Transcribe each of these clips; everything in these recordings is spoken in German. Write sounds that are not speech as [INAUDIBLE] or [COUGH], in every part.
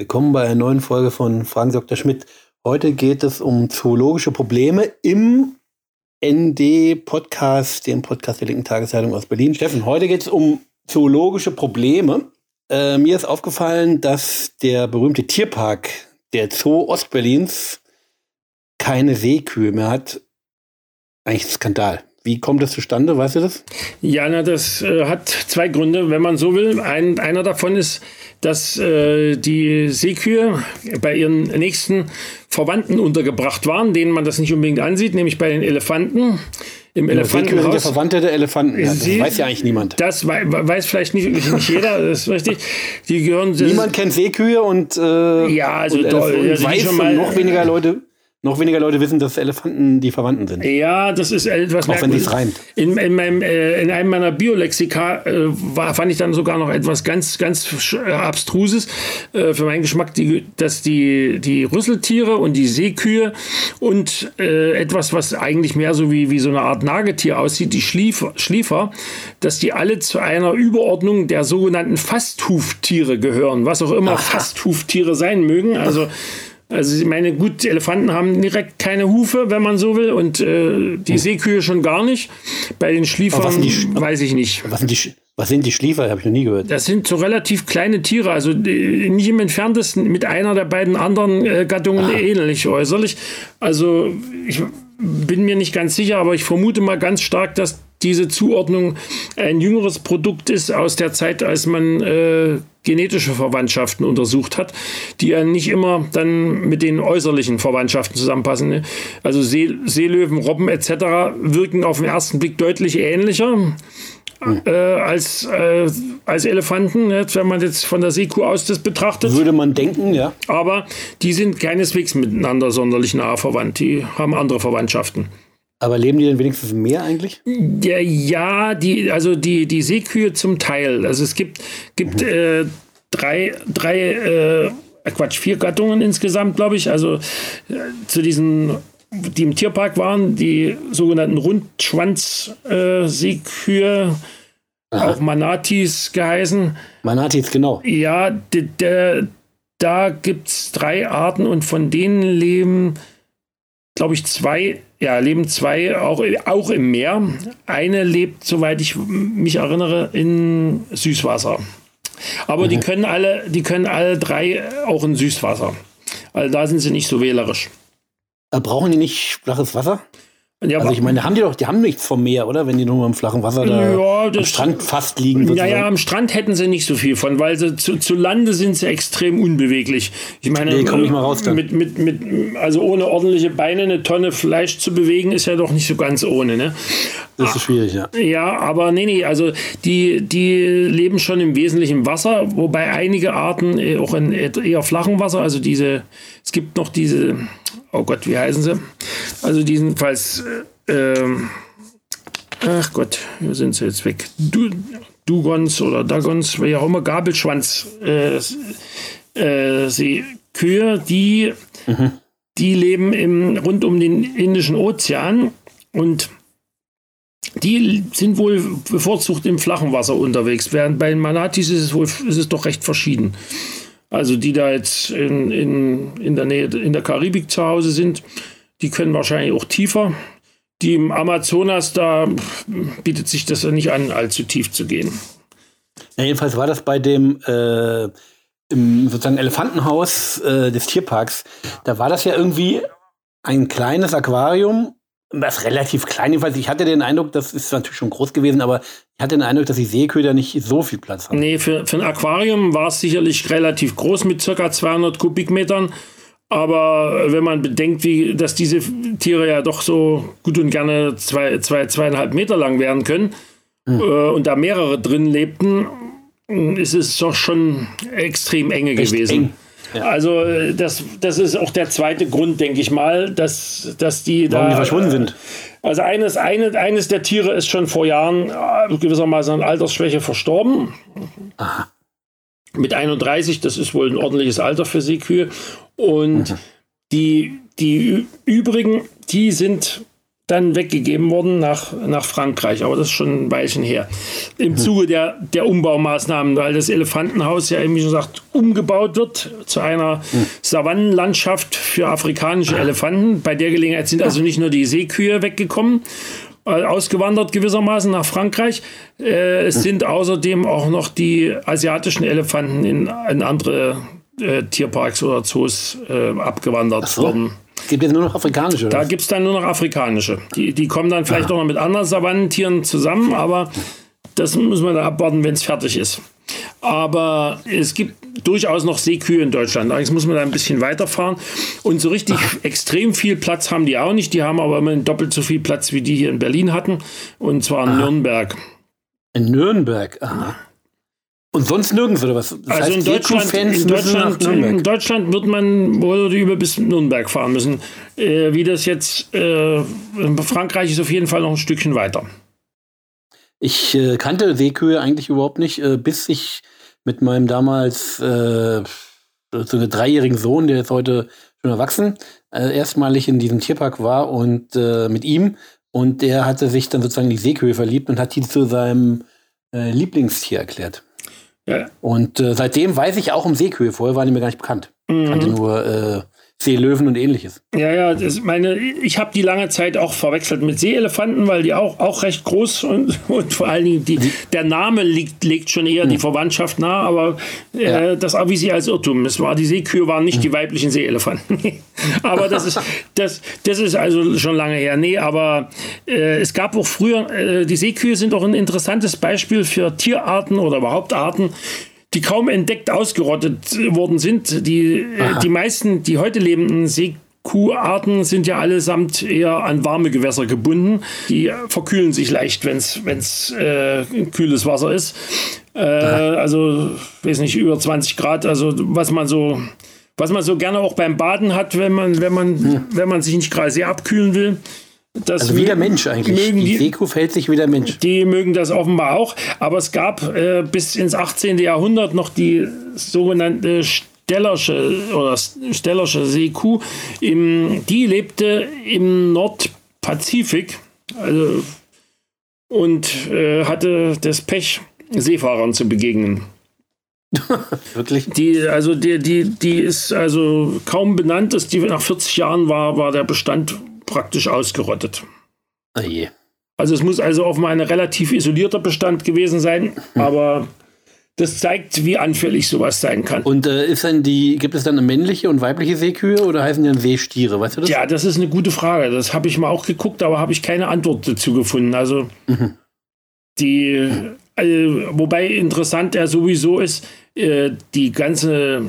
Willkommen bei einer neuen Folge von Fragen Dr. Schmidt. Heute geht es um zoologische Probleme im ND-Podcast, dem Podcast der linken Tageszeitung aus Berlin. Steffen, heute geht es um zoologische Probleme. Äh, mir ist aufgefallen, dass der berühmte Tierpark der Zoo Ostberlins keine Seekühe mehr hat. Eigentlich ein Skandal. Wie kommt das zustande? Weißt du das? Ja, na, das äh, hat zwei Gründe, wenn man so will. Ein, einer davon ist, dass äh, die Seekühe bei ihren nächsten Verwandten untergebracht waren, denen man das nicht unbedingt ansieht, nämlich bei den Elefanten. Im ja, Elefantenhaus. Sind der Verwandte der Elefanten. Ja, das Sie, weiß ja eigentlich niemand. Das weiß vielleicht nicht, nicht jeder, das ist richtig. Die gehören. Niemand kennt Seekühe und, äh, ja, also und, und also weiß schon noch weniger Leute noch weniger Leute wissen, dass Elefanten die Verwandten sind. Ja, das ist etwas Auch wenn es reimt. In, in, meinem, äh, in einem meiner Biolexika äh, war, fand ich dann sogar noch etwas ganz, ganz äh, Abstruses äh, für meinen Geschmack, die, dass die, die Rüsseltiere und die Seekühe und äh, etwas, was eigentlich mehr so wie, wie so eine Art Nagetier aussieht, die Schliefer, Schliefer, dass die alle zu einer Überordnung der sogenannten Fasthuftiere gehören, was auch immer Aha. Fasthuftiere sein mögen. Also also ich meine, gut, Elefanten haben direkt keine Hufe, wenn man so will, und äh, die hm. Seekühe schon gar nicht. Bei den Schliefern weiß ich nicht. Was sind die, was sind die Schliefer? Habe ich noch nie gehört. Das sind so relativ kleine Tiere, also nicht im entferntesten mit einer der beiden anderen äh, Gattungen ah. ähnlich äußerlich. Also ich bin mir nicht ganz sicher, aber ich vermute mal ganz stark, dass diese Zuordnung ein jüngeres Produkt ist aus der Zeit, als man äh, genetische Verwandtschaften untersucht hat, die ja nicht immer dann mit den äußerlichen Verwandtschaften zusammenpassen. Ne? Also See Seelöwen, Robben etc. wirken auf den ersten Blick deutlich ähnlicher. Äh, als, äh, als Elefanten, jetzt, wenn man jetzt von der Seekuh aus das betrachtet. Würde man denken, ja. Aber die sind keineswegs miteinander sonderlich nah verwandt. Die haben andere Verwandtschaften. Aber leben die denn wenigstens im Meer eigentlich? Ja, ja die, also die, die Seekühe zum Teil. Also es gibt, gibt mhm. äh, drei, drei äh, Quatsch, vier Gattungen insgesamt, glaube ich. Also äh, zu diesen, die im Tierpark waren, die sogenannten Rundschwanz-Seekühe, äh, auch Manatis geheißen. Manatis, genau. Ja, da gibt es drei Arten und von denen leben, glaube ich, zwei ja, leben zwei auch, auch im Meer. Eine lebt, soweit ich mich erinnere, in Süßwasser. Aber mhm. die können alle, die können alle drei auch in Süßwasser. Also da sind sie nicht so wählerisch. Brauchen die nicht flaches Wasser? Ja, also ich meine, haben die doch, die haben nichts vom Meer, oder? Wenn die nur im flachen Wasser da ja, am Strand fast liegen. Sozusagen. Ja, ja, am Strand hätten sie nicht so viel von, weil sie zu, zu Lande sind sie extrem unbeweglich. Ich meine, nee, komm ich mal raus, dann. mit, mit, mit, also ohne ordentliche Beine eine Tonne Fleisch zu bewegen, ist ja doch nicht so ganz ohne, ne? Das ist schwierig, ja. Ja, aber nee, nee, also die, die leben schon im Wesentlichen im Wasser, wobei einige Arten äh, auch in eher flachen Wasser, also diese, es gibt noch diese, oh Gott, wie heißen sie? Also jedenfalls, äh, ähm, ach Gott, hier sind sie jetzt weg. Du, Dugons oder Dagons, wie auch immer, Gabelschwanz, äh, äh, sie, Kühe, die, mhm. die leben im, rund um den Indischen Ozean und die sind wohl bevorzugt im flachen Wasser unterwegs, während bei den Manatis ist es wohl ist es doch recht verschieden. Also die da jetzt in, in, in der Nähe, in der Karibik zu Hause sind, die können wahrscheinlich auch tiefer. Die im Amazonas, da bietet sich das ja nicht an, allzu tief zu gehen. Ja, jedenfalls war das bei dem äh, sozusagen Elefantenhaus äh, des Tierparks. Da war das ja irgendwie ein kleines Aquarium das ist relativ klein. Jedenfalls, ich hatte den Eindruck, das ist natürlich schon groß gewesen, aber ich hatte den Eindruck, dass die Seeköder nicht so viel Platz haben. Nee, für, für ein Aquarium war es sicherlich relativ groß mit circa 200 Kubikmetern. Aber wenn man bedenkt, wie, dass diese Tiere ja doch so gut und gerne zwei, zwei, zweieinhalb Meter lang werden können hm. äh, und da mehrere drin lebten, ist es doch schon extrem enge Echt gewesen. Eng. Ja. Also das, das ist auch der zweite Grund, denke ich mal, dass, dass die Warum da. Die verschwunden sind. Also eines, eine, eines der Tiere ist schon vor Jahren äh, gewissermaßen an Altersschwäche verstorben. Aha. Mit 31, das ist wohl ein ordentliches Alter für Seekühe. Und mhm. die, die übrigen, die sind dann weggegeben worden nach, nach Frankreich. Aber das ist schon ein Weilchen her. Im Zuge der, der Umbaumaßnahmen, weil das Elefantenhaus ja, wie gesagt, umgebaut wird zu einer Savannenlandschaft für afrikanische Elefanten. Bei der Gelegenheit sind also nicht nur die Seekühe weggekommen, äh, ausgewandert gewissermaßen nach Frankreich. Äh, es sind außerdem auch noch die asiatischen Elefanten in, in andere äh, Tierparks oder Zoos äh, abgewandert so. worden. Es gibt jetzt nur noch afrikanische. Da gibt es dann nur noch afrikanische. Die, die kommen dann vielleicht auch noch mit anderen Savannentieren zusammen, aber das muss man dann abwarten, wenn es fertig ist. Aber es gibt durchaus noch Seekühe in Deutschland. Allerdings muss man da ein bisschen weiterfahren. Und so richtig Ach. extrem viel Platz haben die auch nicht. Die haben aber immerhin doppelt so viel Platz, wie die hier in Berlin hatten. Und zwar in Aha. Nürnberg. In Nürnberg, aha. Und sonst nirgends oder was? Das also in Deutschland, in, Deutschland, in Deutschland wird man wohl über bis Nürnberg fahren müssen. Äh, wie das jetzt äh, in Frankreich ist auf jeden Fall noch ein Stückchen weiter. Ich äh, kannte Seekühe eigentlich überhaupt nicht, äh, bis ich mit meinem damals äh, so eine dreijährigen Sohn, der ist heute schon erwachsen, äh, erstmalig in diesem Tierpark war und mit ihm. Und der hatte sich dann sozusagen in die Seekühe verliebt und hat die zu seinem Lieblingstier erklärt. Ja. Und äh, seitdem weiß ich auch um Seekühe. Vorher waren die mir gar nicht bekannt. Mhm. Ich kannte nur äh, Seelöwen und ähnliches. Ja, ja, das meine, ich habe die lange Zeit auch verwechselt mit Seeelefanten, weil die auch, auch recht groß und, und vor allen Dingen die, der Name liegt, legt schon eher mhm. die Verwandtschaft nahe, aber äh, ja. das erwies sich als Irrtum. Es war, die Seekühe waren nicht mhm. die weiblichen Seeelefanten. [LAUGHS] aber das ist, das, das ist also schon lange her. Nee, aber äh, es gab auch früher, äh, die Seekühe sind auch ein interessantes Beispiel für Tierarten oder überhaupt Arten, die kaum entdeckt ausgerottet worden sind. Die, äh, die meisten, die heute lebenden Seekuharten sind ja allesamt eher an warme Gewässer gebunden. Die verkühlen sich leicht, wenn es äh, kühles Wasser ist. Äh, also, weiß nicht, über 20 Grad. Also, was man so was man so gerne auch beim Baden hat, wenn man, wenn man, hm. wenn man sich nicht gerade sehr abkühlen will. Das also wie der Mensch eigentlich. Mögen die, die Deko verhält sich wie der Mensch. Die mögen das offenbar auch. Aber es gab äh, bis ins 18. Jahrhundert noch die sogenannte Stellersche oder Stellersche Seekuh. Im, die lebte im Nordpazifik also, und äh, hatte das Pech, Seefahrern zu begegnen. [LAUGHS] Wirklich? Die, also die, die, die ist also kaum benannt, dass die nach 40 Jahren war, war der Bestand praktisch ausgerottet. Oh je. Also es muss also offenbar ein relativ isolierter Bestand gewesen sein, hm. aber das zeigt, wie anfällig sowas sein kann. Und äh, ist dann die, gibt es dann eine männliche und weibliche Seekühe oder heißen die dann Seestiere? Weißt du das? Ja, das ist eine gute Frage. Das habe ich mal auch geguckt, aber habe ich keine Antwort dazu gefunden. Also mhm. die, äh, wobei interessant er sowieso ist, äh, die ganze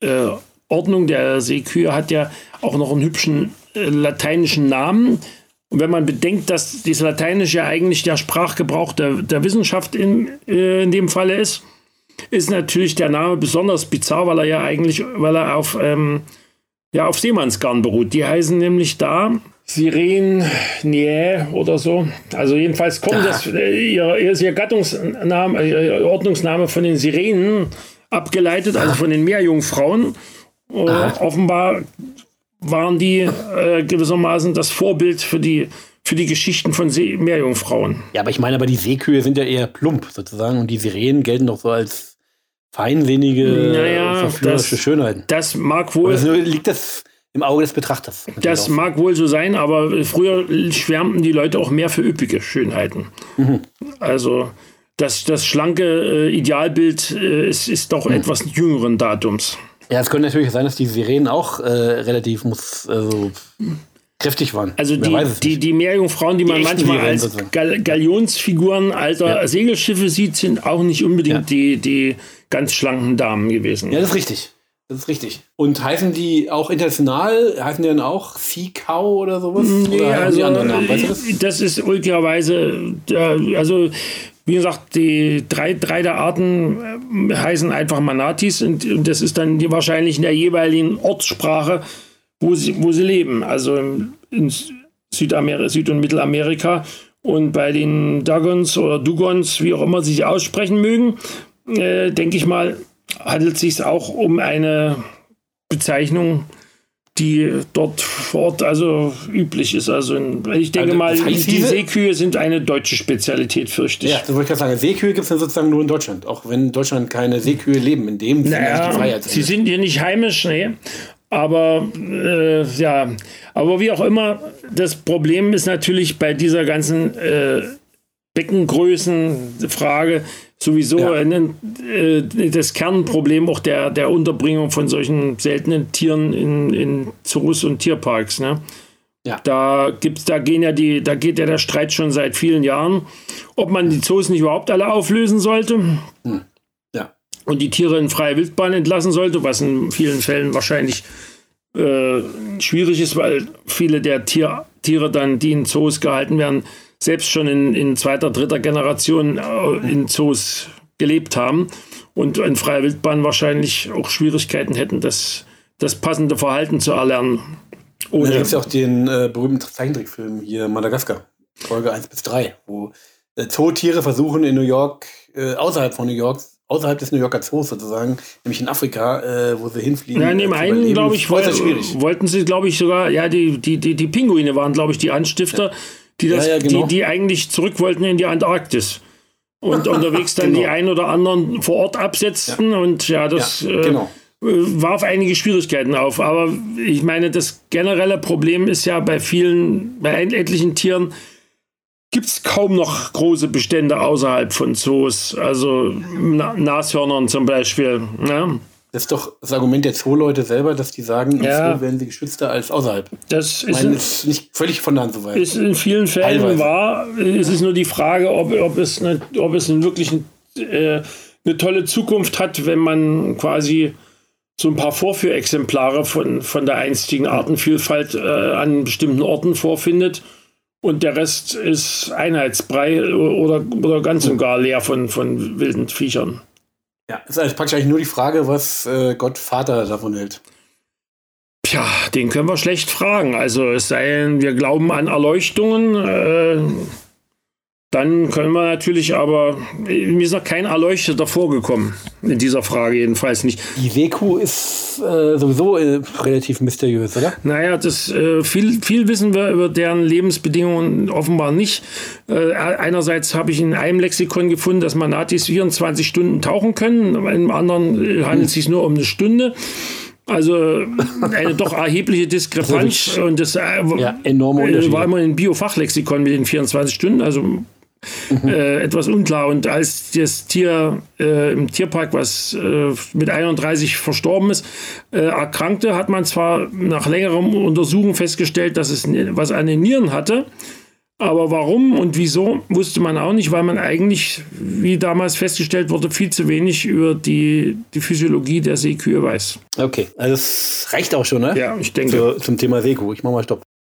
äh, Ordnung der Seekühe hat ja auch noch einen hübschen äh, lateinischen Namen. Und wenn man bedenkt, dass dieses Lateinische ja eigentlich der Sprachgebrauch der, der Wissenschaft in, äh, in dem Falle ist, ist natürlich der Name besonders bizarr, weil er ja eigentlich, weil er auf, ähm, ja, auf Seemannsgarn beruht. Die heißen nämlich da Siren Nie oder so. Also jedenfalls kommt das, äh, ihr, ihr, Gattungsname, äh, ihr Ordnungsname von den Sirenen abgeleitet, also von den Meerjungfrauen. offenbar waren die äh, gewissermaßen das Vorbild für die, für die Geschichten von See Meerjungfrauen. Ja, aber ich meine, aber die Seekühe sind ja eher plump sozusagen und die Sirenen gelten doch so als feinsinnige, naja, verführerische das, Schönheiten. Das mag wohl. Also liegt das im Auge des Betrachters. Das mag wohl so sein, aber früher schwärmten die Leute auch mehr für üppige Schönheiten. Mhm. Also das, das schlanke äh, Idealbild äh, ist, ist doch mhm. etwas jüngeren Datums. Ja, es könnte natürlich sein, dass die Sirenen auch äh, relativ muss, also, kräftig waren. Also die, die, die Meerjungfrauen, die, die man manchmal als Gal Galionsfiguren alter ja. Segelschiffe sieht, sind auch nicht unbedingt ja. die, die ganz schlanken Damen gewesen. Ja, das ist richtig. Das ist richtig. Und heißen die auch international, heißen die dann auch Cow oder sowas? Nee, oder also, weißt du das? das? ist ulkigerweise, also wie gesagt, die drei, drei der Arten äh, heißen einfach Manatis und, und das ist dann die wahrscheinlich in der jeweiligen Ortssprache, wo sie, wo sie leben. Also in Südamer Süd- und Mittelamerika. Und bei den Dugons oder Dugons, wie auch immer sie sich aussprechen mögen, äh, denke ich mal, handelt es sich auch um eine Bezeichnung die dort vor Ort also üblich ist. Also ich denke also, mal, die Seekühe sind eine deutsche Spezialität, fürchte ich. Ja, so wollte ich gerade sagen. Seekühe gibt es ja sozusagen nur in Deutschland, auch wenn in Deutschland keine Seekühe leben, in dem naja, die Freiheit Sie sind hier nicht heimisch, nee. Aber äh, ja, aber wie auch immer, das Problem ist natürlich bei dieser ganzen äh, Beckengrößenfrage sowieso ja. äh, das Kernproblem auch der, der Unterbringung von solchen seltenen Tieren in, in Zoos und Tierparks. Ne? Ja. Da gibt's, da gehen ja die, da geht ja der Streit schon seit vielen Jahren, ob man die Zoos nicht überhaupt alle auflösen sollte. Hm. Ja. Und die Tiere in freie Wildbahn entlassen sollte, was in vielen Fällen wahrscheinlich äh, schwierig ist, weil viele der Tier, Tiere dann, die in Zoos gehalten werden, selbst schon in, in zweiter, dritter Generation äh, in Zoos gelebt haben und in freier Wildbahn wahrscheinlich auch Schwierigkeiten hätten, das, das passende Verhalten zu erlernen. Ohne da gibt es ja auch den äh, berühmten Zeichentrickfilm hier Madagaskar, Folge 1 bis 3, wo äh, Zootiere versuchen in New York, äh, außerhalb von New York, außerhalb des New Yorker Zoos sozusagen, nämlich in Afrika, äh, wo sie hinfliegen. Ja, in dem äh, einen, glaube ich, woll, wollten sie, glaube ich, sogar, ja, die, die, die, die Pinguine waren, glaube ich, die Anstifter. Ja die, das, ja, ja, genau. die, die eigentlich zurück wollten in die Antarktis und [LAUGHS] unterwegs dann genau. die ein oder anderen vor Ort absetzten ja. und ja, das ja, genau. äh, warf einige Schwierigkeiten auf. Aber ich meine, das generelle Problem ist ja bei vielen, bei etlichen Tieren gibt es kaum noch große Bestände außerhalb von Zoos, also Nashörnern zum Beispiel. Ne? Das ist doch das Argument der Zooleute selber, dass die sagen, ja. im Zoo werden sie geschützter als außerhalb. Das ist, meine, ist nicht völlig von der Hand so weit. Ist in vielen Fällen Teilweise. wahr. Es ist nur die Frage, ob, ob es, eine, ob es wirklich ein, äh, eine tolle Zukunft hat, wenn man quasi so ein paar Vorführexemplare von, von der einstigen Artenvielfalt äh, an bestimmten Orten vorfindet. Und der Rest ist Einheitsbrei oder, oder ganz und gar leer von, von wilden Viechern. Ja, ist praktisch eigentlich nur die Frage, was äh, Gott Vater davon hält. Tja, den können wir schlecht fragen. Also es sei denn, wir glauben an Erleuchtungen. Äh, dann können wir natürlich aber, mir ist noch kein Erleuchteter vorgekommen, in dieser Frage jedenfalls nicht. Die Seekuh ist äh, sowieso äh, relativ mysteriös, oder? Naja, das, äh, viel, viel wissen wir über deren Lebensbedingungen offenbar nicht. Äh, einerseits habe ich in einem Lexikon gefunden, dass Manatis 24 Stunden tauchen können, im anderen äh, handelt es sich nur um eine Stunde. Also eine doch erhebliche Diskrepanz. und das äh, ja, war immer ein Biofachlexikon mit den 24 Stunden. Also Mhm. Äh, etwas unklar. Und als das Tier äh, im Tierpark, was äh, mit 31 verstorben ist, äh, erkrankte, hat man zwar nach längerem Untersuchen festgestellt, dass es was an den Nieren hatte. Aber warum und wieso wusste man auch nicht, weil man eigentlich, wie damals festgestellt wurde, viel zu wenig über die, die Physiologie der Seekühe weiß. Okay, also das reicht auch schon, ne? Ja, ich denke. Zu, zum Thema Seekuh. Ich mach mal Stopp.